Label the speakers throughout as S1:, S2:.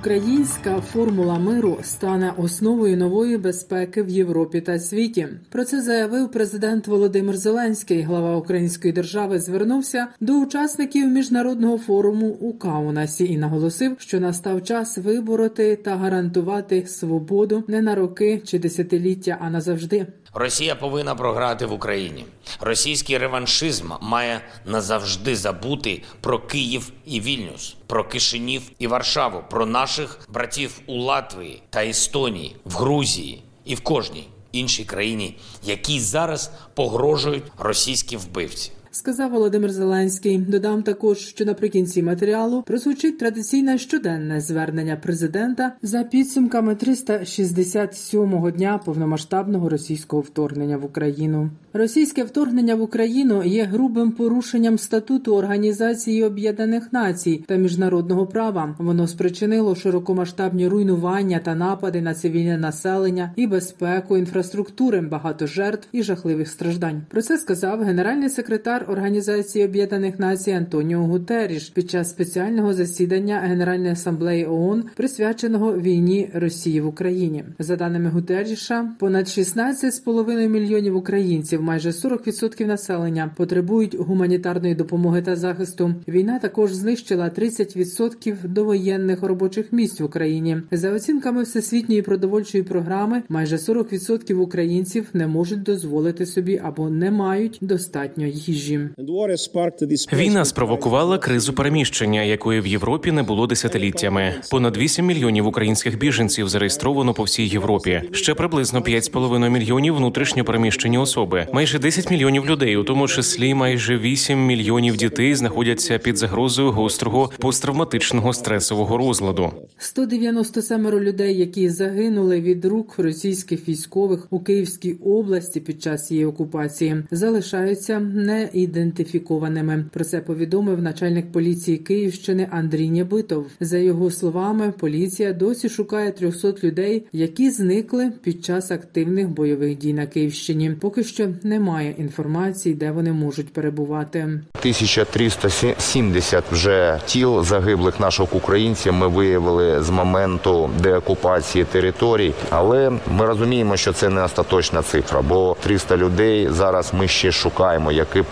S1: Українська формула миру стане основою нової безпеки в Європі та світі. Про це заявив президент Володимир Зеленський. Глава Української держави звернувся до учасників міжнародного форуму у Каунасі і наголосив, що настав час вибороти та гарантувати свободу не на роки чи десятиліття, а назавжди.
S2: Росія повинна програти в Україні. Російський реваншизм має назавжди забути про Київ і Вільнюс, про Кишинів і Варшаву, про наших братів у Латвії та Естонії, в Грузії і в кожній іншій країні, які зараз погрожують російські вбивці.
S1: Сказав Володимир Зеленський. Додам також, що наприкінці матеріалу прозвучить традиційне щоденне звернення президента за підсумками 367-го дня повномасштабного російського вторгнення в Україну. Російське вторгнення в Україну є грубим порушенням статуту Організації Об'єднаних Націй та міжнародного права. Воно спричинило широкомасштабні руйнування та напади на цивільне населення і безпеку інфраструктури, багато жертв і жахливих страждань. Про це сказав генеральний секретар Організації Об'єднаних Націй Антоніо Гутеріш під час спеціального засідання Генеральної асамблеї ООН, присвяченого війні Росії в Україні. За даними Гутеріша, понад 16,5 мільйонів українців, майже 40% населення, потребують гуманітарної допомоги та захисту. Війна також знищила 30% довоєнних робочих місць в Україні. За оцінками всесвітньої продовольчої програми, майже 40% українців не можуть дозволити собі або не мають достатньо їжі.
S3: Війна спровокувала кризу переміщення, якої в Європі не було десятиліттями. Понад 8 мільйонів українських біженців зареєстровано по всій Європі. Ще приблизно 5,5 мільйонів внутрішньо переміщені особи. Майже 10 мільйонів людей, у тому числі майже 8 мільйонів дітей, знаходяться під загрозою гострого посттравматичного стресового розладу.
S1: 197 людей, які загинули від рук російських військових у Київській області під час її окупації, залишаються неідентифікованими. Про це повідомив начальник поліції Київщини Андрій Нєбитов. За його словами, поліція досі шукає 300 людей, які зникли під час активних бойових дій на Київщині. Поки що немає інформації, де вони можуть перебувати.
S4: 1370 вже тіл загиблих наших українців ми виявили з моменту деокупації територій, але ми розуміємо, що це не остаточна цифра, бо 300 людей зараз ми ще шукаємо, які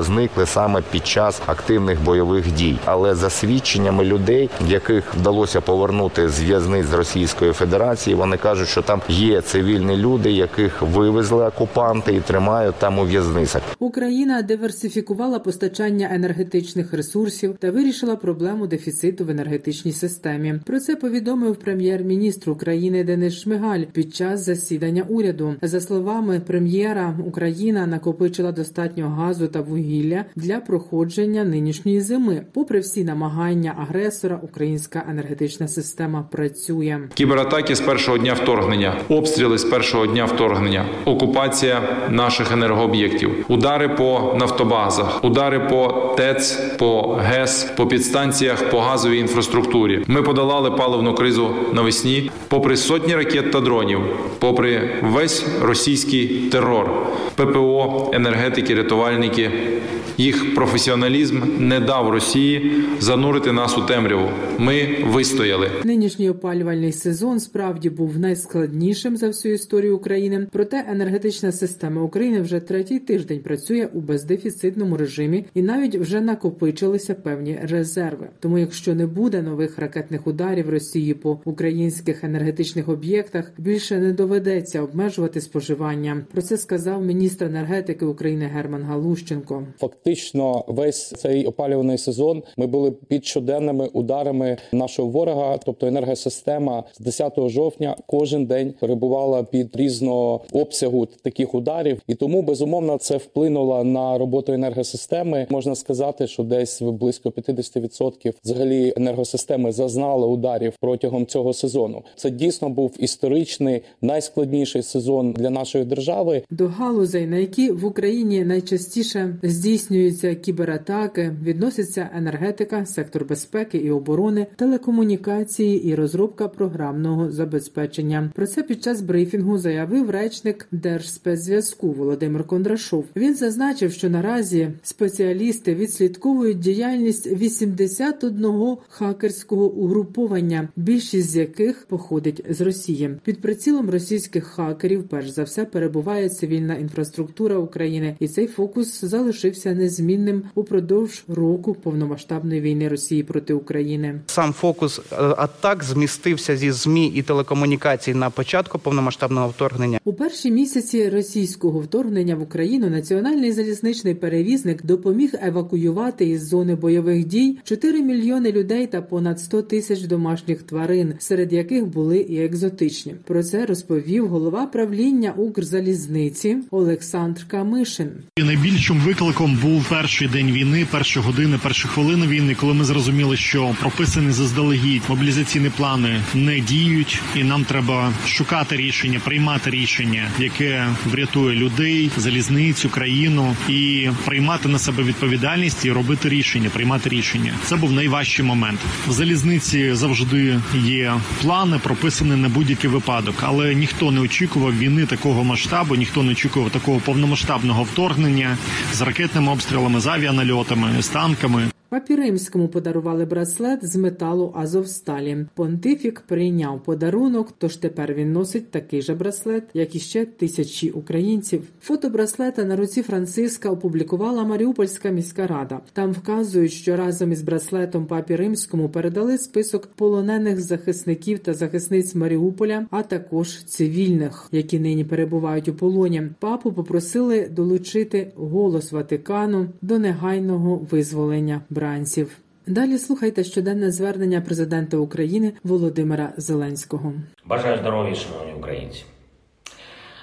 S4: зникли саме під час активних бойових дій. Але за свідченнями людей, яких вдалося повернути з в'язниць з Російської Федерації, вони кажуть, що там є цивільні люди, яких вивезли окупанти і тримають там у в'язницях.
S1: Україна диверсифікувала постачання енергетичних ресурсів та вирішила проблему дефіциту в енергетичній системі. Про це повідомив прем'єр-міністр України Денис Шмигаль під час засідання уряду. За словами прем'єра, Україна накопичила достатньо газу та вугілля для проходження нинішньої зими. Попри всі намагання агресора, українська енергетична система працює.
S5: Кібератаки з першого дня вторгнення, обстріли з першого дня вторгнення, окупація наших енергооб'єктів, удари по нафтобазах, удари по ТЕЦ, по ГЕС, по підстанціях, по газовій інфраструктурі. Ми подолали паливну кризу навесні, попри сотні ракет та дронів, попри весь російський терор, ППО, енергетики, рятувальники. did Їх професіоналізм не дав Росії занурити нас у темряву. Ми вистояли.
S1: Нинішній опалювальний сезон справді був найскладнішим за всю історію України. Проте енергетична система України вже третій тиждень працює у бездефіцитному режимі і навіть вже накопичилися певні резерви. Тому, якщо не буде нових ракетних ударів Росії по українських енергетичних об'єктах, більше не доведеться обмежувати споживання. Про це сказав міністр енергетики України Герман Галущенко.
S6: Фактично, весь цей опалюваний сезон ми були під щоденними ударами нашого ворога, тобто енергосистема з 10 жовтня кожен день перебувала під різного обсягу таких ударів, і тому безумовно це вплинуло на роботу енергосистеми. Можна сказати, що десь близько 50% взагалі енергосистеми зазнали ударів протягом цього сезону. Це дійсно був історичний найскладніший сезон для нашої держави.
S1: До галузей, на які в Україні найчастіше здійснюють здійснюються кібератаки, відноситься енергетика, сектор безпеки і оборони, телекомунікації і розробка програмного забезпечення. Про це під час брифінгу заявив речник Держспецзв'язку Володимир Кондрашов. Він зазначив, що наразі спеціалісти відслідковують діяльність 81 хакерського угруповання, більшість з яких походить з Росії. Під прицілом російських хакерів, перш за все, перебуває цивільна інфраструктура України, і цей фокус залишився незмінним упродовж року повномасштабної війни Росії проти України.
S7: Сам фокус е, атак змістився зі змі і телекомунікацій на початку повномасштабного вторгнення.
S1: У перші місяці російського вторгнення в Україну національний залізничний перевізник допоміг евакуювати із зони бойових дій 4 мільйони людей та понад 100 тисяч домашніх тварин, серед яких були і екзотичні. Про це розповів голова правління Укрзалізниці Олександр Камишин.
S8: І найбільшим викликом був перший день війни, перші години, перші хвилини війни, коли ми зрозуміли, що прописані заздалегідь мобілізаційні плани не діють, і нам треба шукати рішення, приймати рішення, яке врятує людей, залізницю, країну, і приймати на себе відповідальність і робити рішення, приймати рішення. Це був найважчий момент. В залізниці завжди є плани, прописані на будь-який випадок, але ніхто не очікував війни такого масштабу, ніхто не очікував такого повномасштабного вторгнення з ракетними обстрілами, з авіанальотами, з танками.
S1: Папі Римському подарували браслет з металу Азовсталі. Понтифік прийняв подарунок, тож тепер він носить такий же браслет, як і ще тисячі українців. Фото браслета на руці Франциска опублікувала Маріупольська міська рада. Там вказують, що разом із браслетом папі Римському передали список полонених захисників та захисниць Маріуполя, а також цивільних, які нині перебувають у полоні. Папу попросили долучити голос Ватикану до негайного визволення бранців. Далі слухайте щоденне звернення президента України Володимира Зеленського.
S2: Бажаю здоров'я, шановні українці.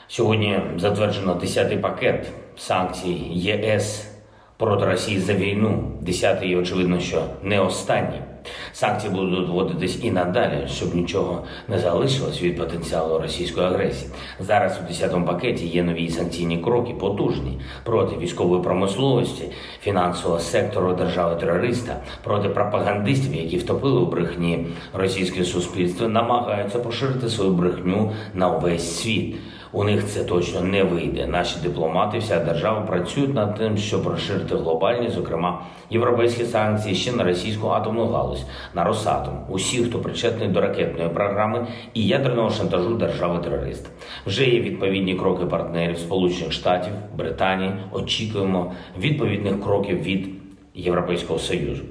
S2: Сьогодні затверджено 10-й пакет санкцій ЄС проти Росії за війну. 10-й, очевидно, що не останній. Санкції будуть вводитись і надалі, щоб нічого не залишилось від потенціалу російської агресії. Зараз у 10-му пакеті є нові санкційні кроки, потужні проти військової промисловості, фінансового сектору держави-терориста, проти пропагандистів, які втопили у брехні російське суспільство, намагаються поширити свою брехню на увесь світ. У них це точно не вийде. Наші дипломати, вся держава працюють над тим, щоб розширити глобальні, зокрема європейські санкції ще на російську атомну галузь, на Росатом, усі, хто причетний до ракетної програми і ядерного шантажу держави-терориста. Вже є відповідні кроки партнерів Сполучених Штатів, Британії. Очікуємо відповідних кроків від Європейського союзу.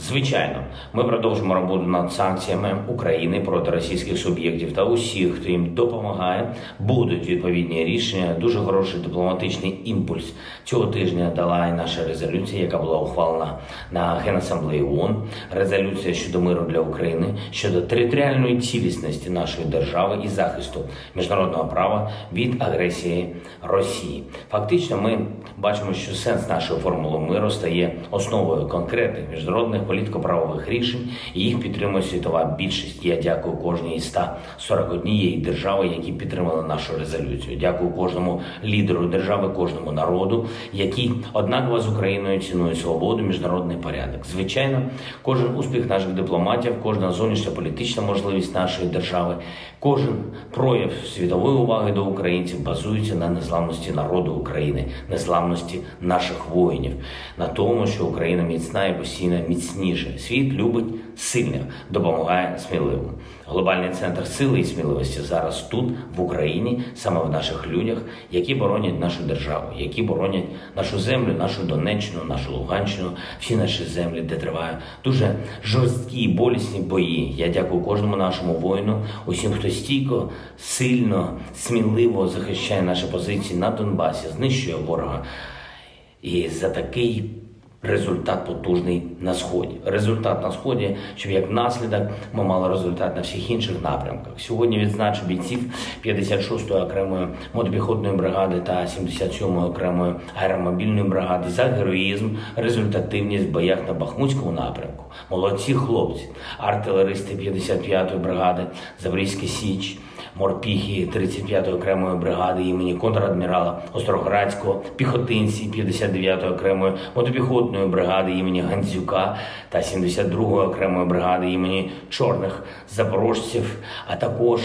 S2: Звичайно, ми продовжимо роботу над санкціями України проти російських суб'єктів та усіх, хто їм допомагає. Будуть відповідні рішення. Дуже хороший дипломатичний імпульс цього тижня дала і наша резолюція, яка була ухвалена на Генасамблеї ООН. Резолюція щодо миру для України, щодо територіальної цілісності нашої держави і захисту міжнародного права від агресії Росії. Фактично, ми бачимо, що сенс нашої формули миру стає основою конкретних міжнародних політико-правових рішень, і їх підтримує світова більшість. Я дякую кожній із 141 держави, які підтримали нашу резолюцію. Дякую кожному лідеру держави, кожному народу, які однаково з Україною цінують свободу, міжнародний порядок. Звичайно, кожен успіх наших дипломатів, кожна зовнішня політична можливість нашої держави, кожен прояв світової уваги до українців базується на незламності народу України, незламності наших воїнів, на тому, що Україна міцна і постійно міцніше. Світ любить сильних, допомагає сміливим. Глобальний центр сили і сміливості зараз тут, в Україні, саме в наших людях, які боронять нашу державу, які боронять нашу землю, нашу Донеччину, нашу Луганщину, всі наші землі, де тривають дуже жорсткі і болісні бої. Я дякую кожному нашому воїну, усім, хто стійко, сильно, сміливо захищає наші позиції на Донбасі, знищує ворога. І за такий результат потужний на сході. Результат на сході, щоб як наслідок ми мали результат на всіх інших напрямках. Сьогодні відзначу бійців 56-ї окремої мотопіхотної бригади та 77-ї окремої аеромобільної бригади за героїзм, результативність в боях на Бахмутському напрямку. Молодці хлопці, артилеристи 55-ї бригади, Запорізька Січ. Морпіхи 35-ї окремої бригади імені контрадмірала Остроградського, піхотинці 59-ї окремої мотопіхотної бригади імені Гандзюка та 72-ї окремої бригади імені Чорних Запорожців, а також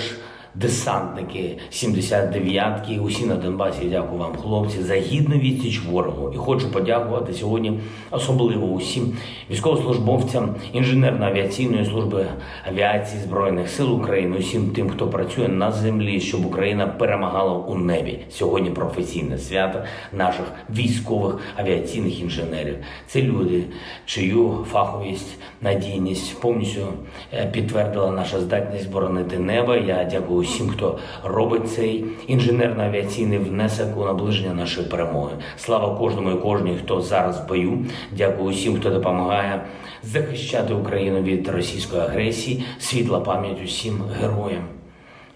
S2: десантники 79-ки, усі на Донбасі. Дякую вам, хлопці, за гідну відсіч ворогу. І хочу подякувати сьогодні особливо усім військовослужбовцям інженерно-авіаційної служби авіації збройних сил України, усім тим, хто працює на землі, щоб Україна перемагала у небі. Сьогодні професійне свято наших військових авіаційних інженерів. Це люди, чию фаховість, надійність повністю е, підтвердила наша здатність боронити небо. Я дякую усім, хто робить цей інженерно-авіаційний внесок у наближення нашої перемоги. Слава кожному і кожній, хто зараз в бою. Дякую усім, хто допомагає захищати Україну від російської агресії. Світла пам'ять усім героям,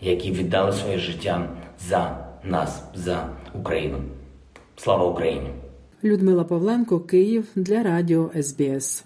S2: які віддали своє життя за нас, за Україну. Слава Україні!
S1: Людмила Павленко, Київ для Радіо СБС.